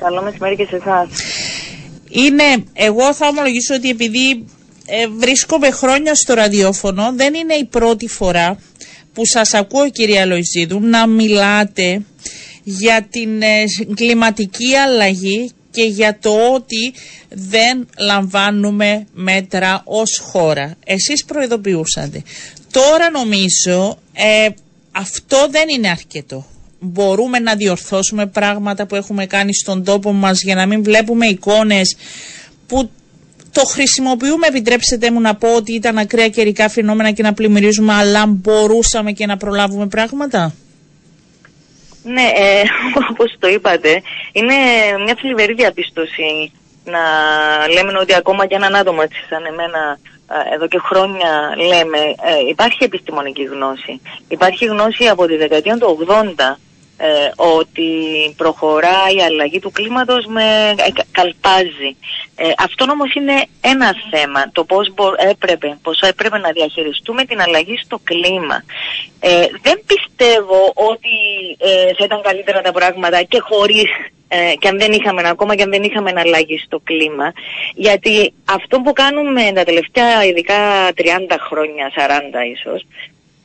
Καλό μεσημέρι και σε εσάς. Είναι, εγώ θα ομολογήσω ότι επειδή ε, βρίσκομαι χρόνια στο ραδιόφωνο, δεν είναι η πρώτη φορά που σας ακούω κυρία Λοϊζίδου να μιλάτε για την ε, κλιματική αλλαγή και για το ότι δεν λαμβάνουμε μέτρα ως χώρα. Εσείς προειδοποιούσατε. Τώρα νομίζω ε, αυτό δεν είναι αρκετό. Μπορούμε να διορθώσουμε πράγματα που έχουμε κάνει στον τόπο μας για να μην βλέπουμε εικόνες που το χρησιμοποιούμε, επιτρέψτε μου να πω ότι ήταν ακραία καιρικά φαινόμενα και να πλημμυρίζουμε, αλλά μπορούσαμε και να προλάβουμε πράγματα; Ναι, ε, όπως το είπατε, είναι μια θλιβερή διαπίστωση να λέμε ότι ακόμα και έναν άτομο έτσι σαν εμένα ε, εδώ και χρόνια λέμε ε, υπάρχει επιστημονική γνώση. Υπάρχει γνώση από τη δεκαετία του 80 ε, ότι προχωράει η αλλαγή του κλίματος με ε, καλπάζει. Ε, αυτό όμως είναι ένα θέμα, το πώς έπρεπε, πώς έπρεπε να διαχειριστούμε την αλλαγή στο κλίμα. Ε, δεν πιστεύω ότι θα ήταν καλύτερα τα πράγματα και χωρίς και αν δεν είχαμε ακόμα και αν δεν είχαμε αλλαγή στο κλίμα. Γιατί αυτό που κάνουμε τα τελευταία ειδικά 30 χρόνια, 40 ίσως,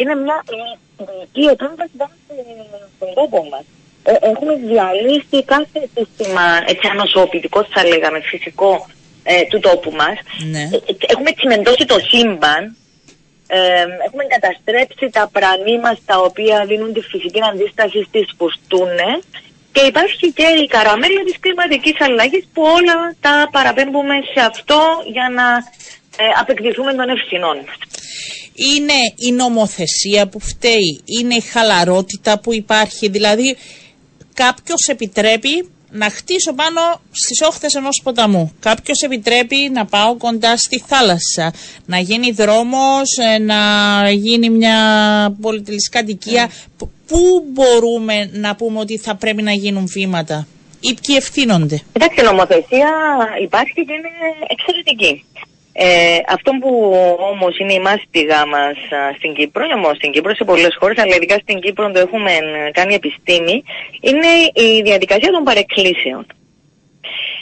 είναι μια η επέμβαση στον τόπο μας. Ε, έχουμε διαλύσει κάθε σύστημα έτσι ανοσοποιητικός θα λέγαμε φυσικό ε, του τόπου μας. Ναι. Ε, ε, έχουμε τσιμεντώσει το σύμπαν. έχουμε καταστρέψει τα πρανή μας τα οποία δίνουν τη φυσική αντίσταση στις φουστούνες και υπάρχει και η καραμέλα της κλιματικής αλλαγής που όλα τα παραπέμπουμε σε αυτό για να ε, απεκδηθούμε των ευθυνών είναι η νομοθεσία που φταίει, είναι η χαλαρότητα που υπάρχει. Δηλαδή κάποιος επιτρέπει να χτίσω πάνω στις όχθες ενός ποταμού. Κάποιος επιτρέπει να πάω κοντά στη θάλασσα, να γίνει δρόμος, ε, να γίνει μια πολυτελής κατοικία. Πού μπορούμε να πούμε ότι θα πρέπει να γίνουν βήματα; Ή ποιοι ευθύνονται; Εντάξει, η νομοθεσία υπάρχει και είναι εξαιρετική. Ε, αυτό που όμως είναι η μάστιγά μας στην Κύπρο, όμως στην Κύπρο σε πολλές χώρες, αλλά ειδικά στην Κύπρο το έχουμε κάνει επιστήμη, είναι η διαδικασία των παρεκκλήσεων.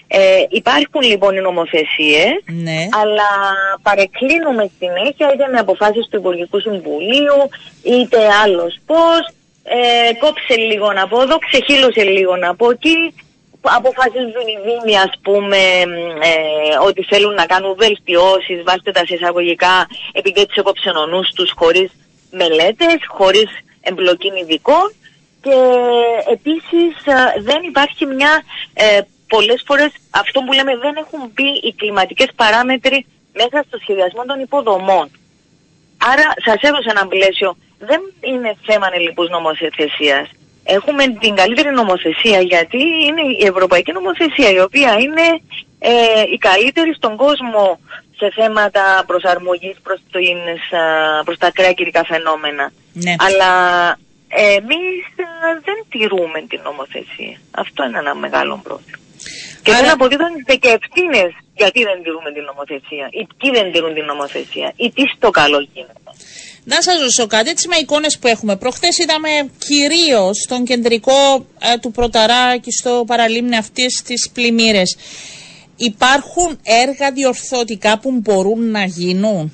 Ε, υπάρχουν λοιπόν οι νομοθεσίες, ναι. αλλά παρεκκλίνουμε συνέχεια είτε με αποφάσεις του Υπουργικού Συμβουλίου, είτε άλλος πώς, ε, κόψε λίγο από εδώ, ξεχύλωσε λίγο από εκεί, αποφασίζουν οι Δήμοι ας πούμε ε, ότι θέλουν να κάνουν βελτιώσεις βάστε τα εισαγωγικά επειδή έτσι έκοψε ο νους τους χωρίς μελέτες, χωρίς εμπλοκή ειδικών και επίσης ε, δεν υπάρχει μια ε, πολλές φορές αυτό που λέμε δεν έχουν μπει οι κλιματικές παράμετροι μέσα στο σχεδιασμό των υποδομών. Άρα σας έδωσα ένα πλαίσιο. Δεν είναι θέμα ελληπούς νομοθεσίας έχουμε την καλύτερη νομοθεσία γιατί είναι η ευρωπαϊκή νομοθεσία η οποία είναι ε, η καλύτερη στον κόσμο σε θέματα προσαρμογής προς, το, προς τα ακραία κυρικά φαινόμενα. Ναι. Αλλά εμείς δεν τηρούμε την νομοθεσία. Αυτό είναι ένα μεγάλο πρόβλημα. Και δεν αποδίδονται και ευθύνες γιατί δεν τηρούμε την νομοθεσία, ή ποιοι δεν τηρούν την νομοθεσία, ή τι στο καλό γίνεται. Να σας ρωτήσω κάτι, έτσι με εικόνες που έχουμε. Προχθές είδαμε κυρίως στον κεντρικό ε, του Πρωταρά και στο παραλίμνη αυτής τι πλημμύρες. Υπάρχουν έργα διορθωτικά που μπορούν να γίνουν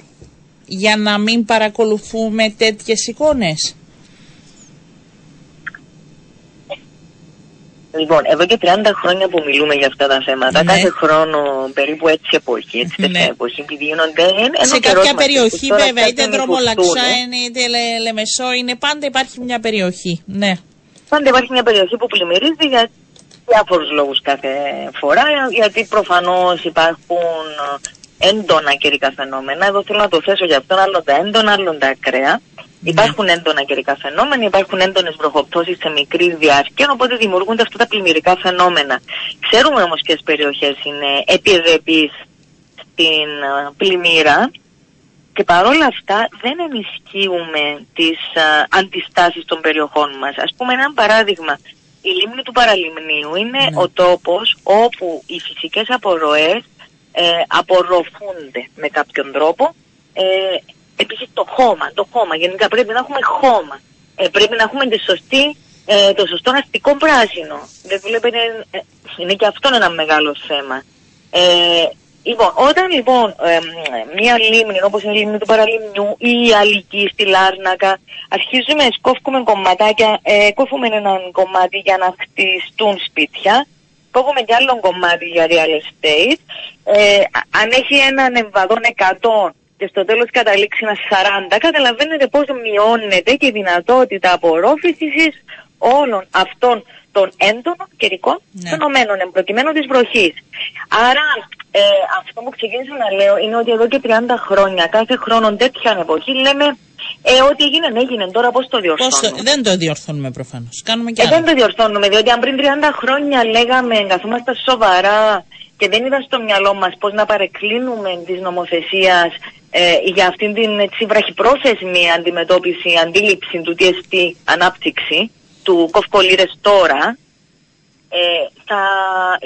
για να μην παρακολουθούμε τέτοιες εικόνες; Λοιπόν, εδώ και 30 χρόνια που μιλούμε για αυτά τα θέματα, ναι. κάθε χρόνο περίπου έτσι εποχή, έτσι ναι. τέτοια εποχή, επειδή γίνονται Σε κάποια περιοχή βέβαια, είτε δρομολαξά, είτε λε, λεμεσό, είναι πάντα υπάρχει μια περιοχή, ναι. Πάντα υπάρχει μια περιοχή που πλημμυρίζει για διάφορους λόγους κάθε φορά, γιατί προφανώς υπάρχουν έντονα καιρικά φαινόμενα. Εδώ θέλω να το θέσω για αυτόν, άλλο τα έντονα, άλλο τα ακραία. Ναι. Υπάρχουν έντονα καιρικά φαινόμενα, υπάρχουν έντονες βροχοπτώσεις σε μικρής διάρκειας, οπότε δημιουργούνται αυτά τα πλημμυρικά φαινόμενα. Ξέρουμε όμως ποιες περιοχές είναι επιεδεπεί στην ε, πλημμύρα και παρόλα αυτά δεν ενισχύουμε τις uh, αντιστάσεις των περιοχών μας. Ας πούμε ένα παράδειγμα, η λίμνη του Παραλιμνίου είναι ναι. ο τόπος όπου οι φυσικές απορροές ε, απορροφούνται με κάποιον τρόπο ε, Επίσης το χώμα, το χώμα. Γενικά πρέπει να έχουμε χώμα. Ε, πρέπει να έχουμε τη σωστή ε, το σωστό αστικό πράσινο. Δεν βλέπετε, ε, είναι και αυτό ένα μεγάλο θέμα. Ε, λοιπόν, όταν λοιπόν ε, μία λίμνη όπως είναι η λίμνη του Παραλίμνιου ή η Αλική στη Λάρνακα αρχίζουμε, σκόφουμε κομματάκια, ε, κόφουμε ένα κομμάτι για να χτιστούν σπίτια, κόβουμε κι άλλο κομμάτι για real estate, ε, αν έχει έναν εμβαδόν 100 και στο τέλος καταλήξει ένα 40, καταλαβαίνετε πώς μειώνεται και η δυνατότητα απορρόφησης όλων αυτών των έντονων καιρικών ναι. φαινομένων, εμπροκειμένου της βροχής. Άρα ε, αυτό που ξεκίνησα να λέω είναι ότι εδώ και 30 χρόνια, κάθε χρόνο τέτοια εποχή, λέμε ε, ό,τι έγινε, έγινε. Τώρα πώς το διορθώνουμε; Πώς, δεν το διορθώνουμε προφανώς. Κάνουμε και ε, Δεν το διορθώνουμε, διότι αν πριν 30 χρόνια λέγαμε καθόμαστε σοβαρά και δεν είδα στο μυαλό μας πώς να παρεκκλίνουμε της νομοθεσίας ε, για αυτήν την έτσι, βραχυπρόθεσμη αντιμετώπιση, αντίληψη του τι εστί ανάπτυξη, του κοφκολύρες τώρα, ε, θα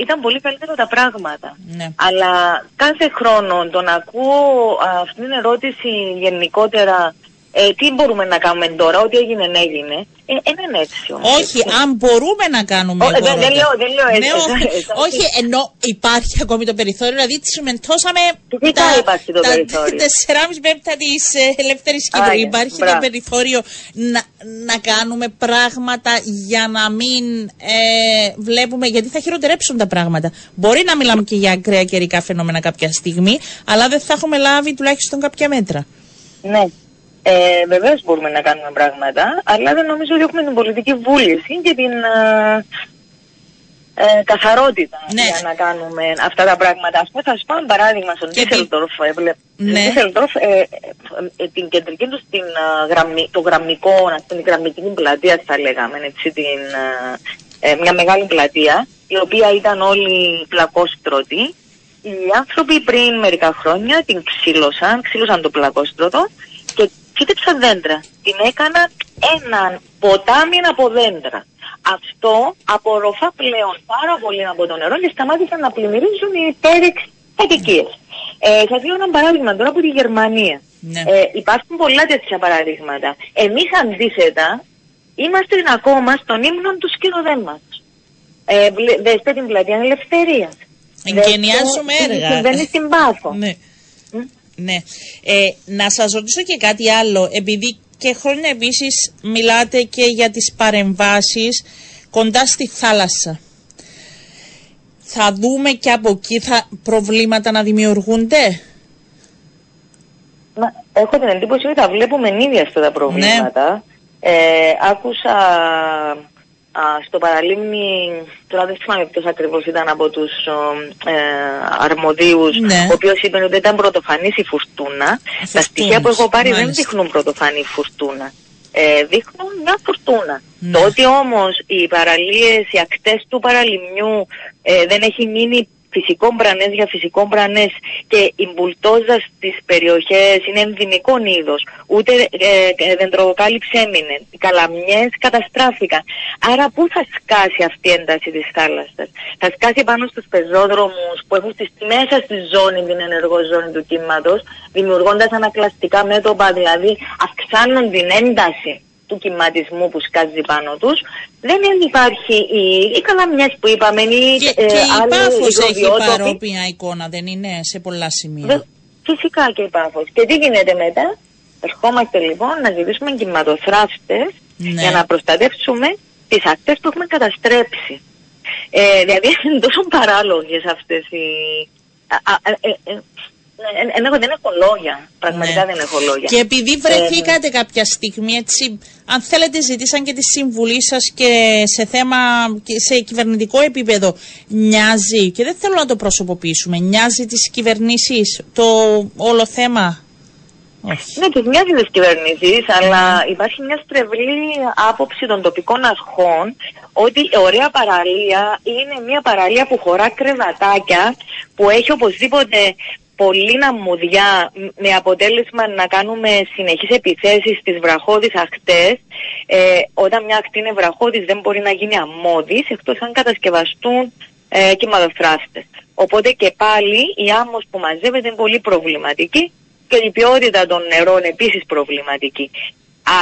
ήταν πολύ καλύτερα τα πράγματα. Ναι. Αλλά κάθε χρόνο τον ακούω αυτήν την ερώτηση γενικότερα ε, τι μπορούμε να κάνουμε τώρα, ό,τι έγινε, έγινε. Ε, είναι έτσι όμως. Όχι, αν μπορούμε να κάνουμε. Ο, δεν, δεν, λέω, δεν λέω έτσι. Ναι, όχι, όχι, ενώ υπάρχει ακόμη το περιθώριο, δηλαδή τσιμεντώσαμε. Φυσικά τα, υπάρχει το τα, περιθώριο; Τα 4,5 πέμπτα της ελεύθερης Κύπρου. Υπάρχει μπράβο. το περιθώριο να, να κάνουμε πράγματα για να μην ε, βλέπουμε. Γιατί θα χειροτερέψουν τα πράγματα. Μπορεί να μιλάμε και για ακραία καιρικά φαινόμενα κάποια στιγμή, αλλά δεν θα έχουμε λάβει τουλάχιστον κάποια μέτρα. Ναι. Ε, Βεβαίως μπορούμε να κάνουμε πράγματα, αλλά δεν νομίζω ότι έχουμε την πολιτική βούληση και την ε, ε, καθαρότητα ναι. για να κάνουμε αυτά τα πράγματα. Ας πούμε, θα σας πω ένα παράδειγμα στον Ντίσσελντορφ. Ναι. Ε, ε, την κεντρική τους, στην, γραμμή, το γραμμικό, την γραμμική πλατεία θα λέγαμε, έτσι, την, μια μεγάλη πλατεία, η οποία ήταν όλοι πλακόστρωτοι. Οι άνθρωποι πριν μερικά χρόνια την ξύλωσαν, ξύλωσαν το πλακόστρωτο και φύτεψαν δέντρα. Την έκανα έναν ποτάμι από δέντρα. Αυτό απορροφά πλέον πάρα πολύ από το νερό και σταμάτησαν να πλημμυρίζουν οι υπέρεξ κατοικίες. Ε, θα δίνω ένα παράδειγμα τώρα από τη Γερμανία. Ναι. Ε, υπάρχουν πολλά τέτοια παραδείγματα. Εμείς αντίθετα είμαστε ακόμα στον ύμνο του σκηνοδέν μας. Ε, δέστε την πλατεία ελευθερίας. Εγκαινιάζουμε έργα. Συμβαίνει στην Πάθο. Ναι. Ναι. Ε, να σας ρωτήσω και κάτι άλλο, επειδή και χρόνια επίσης μιλάτε και για τις παρεμβάσεις κοντά στη θάλασσα. Θα δούμε και από εκεί θα προβλήματα να δημιουργούνται; έχω την εντύπωση ότι θα βλέπουμε ήδη αυτά τα προβλήματα. Ναι. Ε, άκουσα στο παραλίμνη, τώρα δεν θυμάμαι ποιος ακριβώς ήταν από τους ε, αρμοδίους, ναι. ο οποίος είπε ότι ήταν πρωτοφανής η φουρτούνα. Τα στοιχεία που έχω πάρει δεν δείχνουν πρωτοφανή φουρτούνα. Ε, δείχνουν μια φουρτούνα. Ναι. Το ότι όμως οι παραλίες, οι ακτές του παραλιμιού ε, δεν έχει μείνει φυσικών μπρανές για φυσικών μπρανές και η μπουλτόζα στις περιοχές είναι ενδυμικός είδος. Ούτε ε, ε, δεντροκάλυψη έμεινε. Οι καλαμιές καταστράφηκαν. Άρα πού θα σκάσει αυτή η ένταση της θάλασσας; Θα σκάσει πάνω στους πεζόδρομους που έχουν στις, μέσα στη ζώνη, την ενεργό ζώνη του κύματος, δημιουργώντας ανακλαστικά μέτωπα, δηλαδή αυξάνουν την ένταση του κυματισμού που σκάζει πάνω τους. Δεν υπάρχει η, η καλαμιές που είπαμε. Η, και, ε, και η Πάφος έχει παρόμοια εικόνα, δεν είναι σε πολλά σημεία; φυσικά και η Πάφος. Και τι γίνεται μετά; Ερχόμαστε λοιπόν να ζητήσουμε κυματοθράφτες ναι. για να προστατεύσουμε τις ακτές που έχουμε καταστρέψει. Ε, δηλαδή είναι τόσο παράλογες αυτές οι... Ε, ε, ε, δεν έχω λόγια. Πραγματικά ναι. δεν έχω λόγια. Και επειδή βρεθήκατε ε, κάποια στιγμή, έτσι, αν θέλετε, ζητήσαν και τη συμβουλή σας και σε θέμα, σε κυβερνητικό επίπεδο, μοιάζει, και δεν θέλω να το προσωποποιήσουμε, μοιάζει τις κυβερνήσεις το όλο θέμα; Όχι. Ναι, και μοιάζει τις κυβερνήσεις, αλλά υπάρχει μια στρεβλή άποψη των τοπικών αρχών ότι η ωραία παραλία είναι μια παραλία που χωρά κρεβατάκια, που έχει οπωσδήποτε πολύ ναμουδιά με αποτέλεσμα να κάνουμε συνεχείς επιθέσεις στις βραχώδεις ακτές. Ε, όταν μια ακτή είναι βραχώδης δεν μπορεί να γίνει αμμώδης εκτός αν κατασκευαστούν ε, κυματοθράφτες. Οπότε και πάλι η άμμος που μαζεύεται είναι πολύ προβληματική και η ποιότητα των νερών επίσης προβληματική.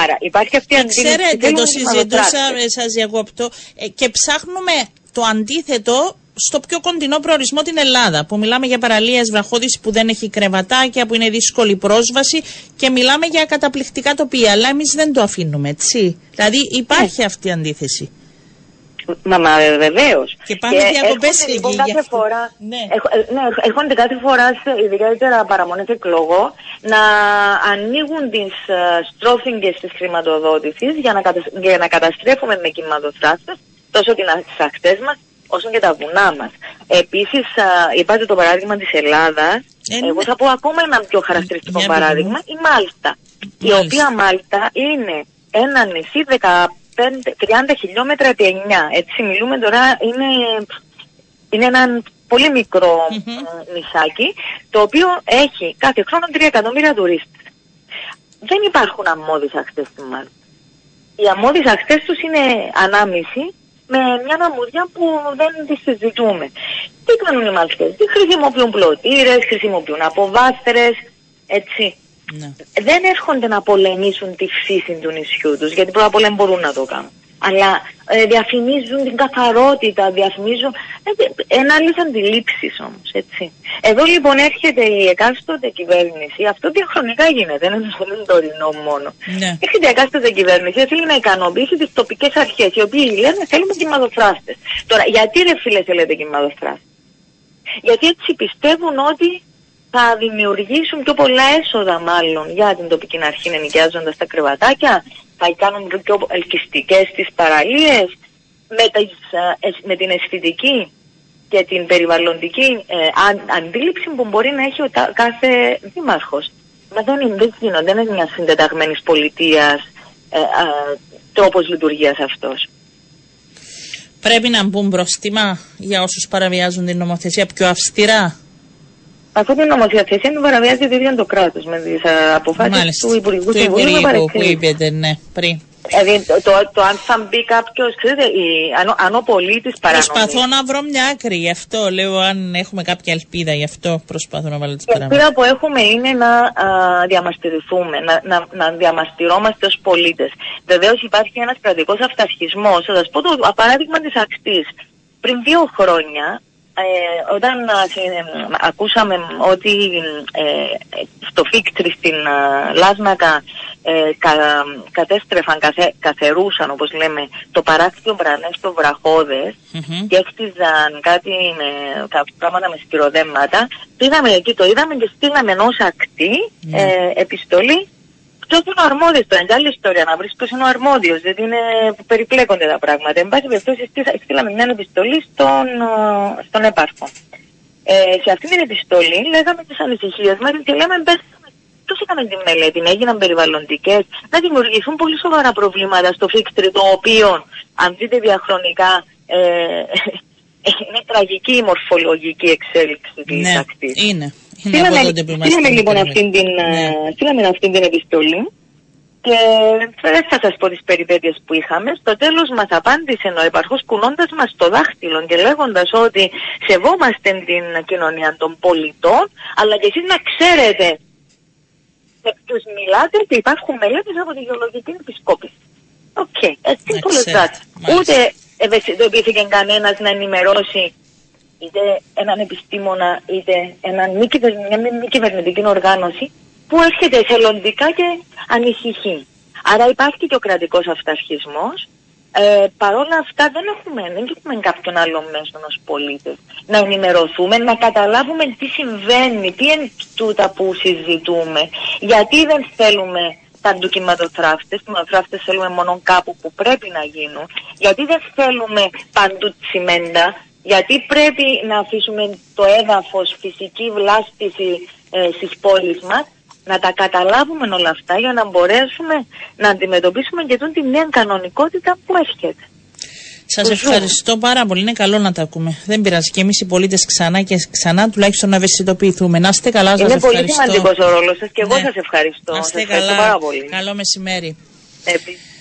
Άρα υπάρχει αυτή η αντίληψη. Ξέρετε, το συζητούσαμε, σας διακόπτω, ε, και ψάχνουμε το αντίθετο στο πιο κοντινό προορισμό την Ελλάδα. Που μιλάμε για παραλίε βραχώδηση που δεν έχει κρεβατάκια, που είναι δύσκολη πρόσβαση και μιλάμε για καταπληκτικά τοπία. Αλλά εμείς δεν το αφήνουμε, έτσι. Δηλαδή υπάρχει ναι. αυτή η αντίθεση. Μα, μα βεβαίως. Και πάνε διακοπές στη λοιπόν, κάθε φορά, ναι. Ε, ναι, έρχονται κάθε φορά, ιδιαίτερα παραμονέ εκλογό, να ανοίγουν τις uh, στρόφιγγες της χρηματοδότησης για, να για να καταστρέφουμε με κυματοθράστε τόσο τις ακτές μας όσο και τα βουνά μας. Επίσης, είπατε το παράδειγμα της Ελλάδας. Ε, Εγώ ναι. θα πω ακόμα ένα πιο χαρακτηριστικό παράδειγμα, η Μάλτα. Η οποία Μάλτα είναι ένα νησί 30 χιλιόμετρα επί 9. Έτσι μιλούμε τώρα, είναι, είναι ένα πολύ νησάκι, το οποίο έχει κάθε χρόνο 3 εκατομμύρια τουρίστες. Δεν υπάρχουν αμμώδεις ακτές στη Μάλτα. Οι αμμώδεις ακτές τους είναι ανάμιση με μια αμμουδιά που δεν τη συζητούμε. Τι κάνουν οι Μαλτές, τι χρησιμοποιούν πλωτήρες, χρησιμοποιούν αποβάστερες, έτσι. Ναι. Δεν έρχονται να πολεμήσουν τη φύση του νησιού τους, γιατί πρώτα απ' όλα μπορούν να το κάνουν αλλά ε, διαφημίζουν την καθαρότητα, διαφημίζουν ε, άλλες αντιλήψεις όμως, έτσι. Εδώ λοιπόν έρχεται η εκάστοτε κυβέρνηση, αυτό διαχρονικά γίνεται, δεν είναι το τωρινό μόνο. Ναι. Έρχεται η εκάστοτε κυβέρνηση, θέλει να ικανοποιήσει τις τοπικές αρχές, οι οποίοι λένε θέλουμε κυμαδοφράστες. Τώρα, γιατί ρε φίλε θέλετε κυμαδοφράστες. Γιατί έτσι πιστεύουν ότι θα δημιουργήσουν πιο πολλά έσοδα μάλλον για την τοπική αρχή νοικιάζοντας τα κρεβατάκια, θα κάνουν πιο ελκυστικές τις παραλίες με, ε, με την αισθητική και την περιβαλλοντική ε, αντίληψη που μπορεί να έχει ο κάθε δήμαρχος. Μα δεν είναι, δεν γίνονται, δεν είναι μια συντεταγμένης πολιτείας ε, τρόπος λειτουργίας αυτός. Πρέπει να μπουν προστίμα για όσους παραβιάζουν την νομοθεσία πιο αυστηρά; Αυτό την νομοθεσία την παραβιάζει το ίδιος το κράτος με τις ε, αποφάσεις του Υπουργικού Συμβουλίου. που είπετε, ναι, πριν. Δηλαδή το, το, το, αν θα μπει κάποιος, ξέρετε, αν, αν ο πολίτης παρανομεί. Προσπαθώ να βρω μια άκρη γι' αυτό. Λέω αν έχουμε κάποια ελπίδα γι' αυτό προσπαθώ να βάλω τις παραμέτρου. Η ελπίδα που έχουμε είναι να α, διαμαστηριθούμε, να, να, να διαμαστηρόμαστε ως πολίτες. Βεβαίως υπάρχει ένας κρατικός αυταρχισμός. Θα σας πω το παράδειγμα της ακτής. Πριν δύο χρόνια ε, όταν ε, ακούσαμε ότι ε, στο Φίκτρι στην Λάσμακα κα, κατέστρεφαν, καθε, καθερούσαν όπως λέμε το παράκτιο Μπρανέ στο βραχοδες και έκτιζαν κάτι με κάποια πράγματα με στυροδέματα το είδαμε εκεί, το είδαμε και στείλαμε ενός ακτή ναι. επιστολή Ποιος είναι ο αρμόδιος τώρα, είναι άλλη ιστορία να βρεις ποιος είναι ο αρμόδιος, γιατί είναι που περιπλέκονται τα πράγματα. Εν πάση περιπτώσει, στείλαμε μια επιστολή στον, στον έπαρχο. Ε, σε αυτή την επιστολή λέγαμε τις ανησυχίες μας και λέμε Πώ έκαμε τη μελέτη, έγιναν περιβαλλοντικές, να δημιουργηθούν πολύ σοβαρά προβλήματα στο φίκτρι, το οποίο, αν δείτε διαχρονικά, ε, είναι τραγική η μορφολογική εξέλιξη της ναι, ακτή. Είναι. Στείλαμε λοιπόν αυτήν την, ναι. Ε, αυτήν την επιστολή και δεν θα σας πω τις περιπέτειες που είχαμε. Στο τέλος μας απάντησε ο επαρχός κουνώντας μας το δάχτυλο και λέγοντας ότι σεβόμαστε την κοινωνία των πολιτών αλλά και εσείς να ξέρετε σε ποιους μιλάτε και υπάρχουν μελέτες από τη γεωλογική επισκόπηση. OK, okay. έτσι είναι Ούτε ευαισθητοποιήθηκε κανένας να ενημερώσει είτε έναν επιστήμονα, είτε έναν μη μια μη κυβερνητική οργάνωση που έρχεται εθελοντικά και ανησυχεί. Άρα υπάρχει και ο κρατικός αυταρχισμός. Ε, Παρ' όλα αυτά δεν έχουμε, δεν έχουμε κάποιον άλλο μέσο ως πολίτες να ενημερωθούμε, να καταλάβουμε τι συμβαίνει, τι είναι τούτα που συζητούμε, γιατί δεν θέλουμε παντού κυματοθράφτες, κυματοθράφτες θέλουμε μόνο κάπου που πρέπει να γίνουν, γιατί δεν θέλουμε παντού τσιμέντα, γιατί πρέπει να αφήσουμε το έδαφος, φυσική βλάστηση ε, στις πόλεις μας, να τα καταλάβουμε όλα αυτά για να μπορέσουμε να αντιμετωπίσουμε και τον τη νέα κανονικότητα που έρχεται. Σας ευχαριστώ πάρα πολύ. Είναι καλό να τα ακούμε. Δεν πειράζει. Και εμείς οι πολίτες ξανά και ξανά τουλάχιστον να ευαισθητοποιηθούμε. Να είστε καλά, σας ευχαριστώ. Είναι πολύ σημαντικός ο ρόλος σας και εγώ ναι. σας ευχαριστώ. Να είστε καλά. Πάρα πολύ. Καλό μεσημέρι. Επίσης.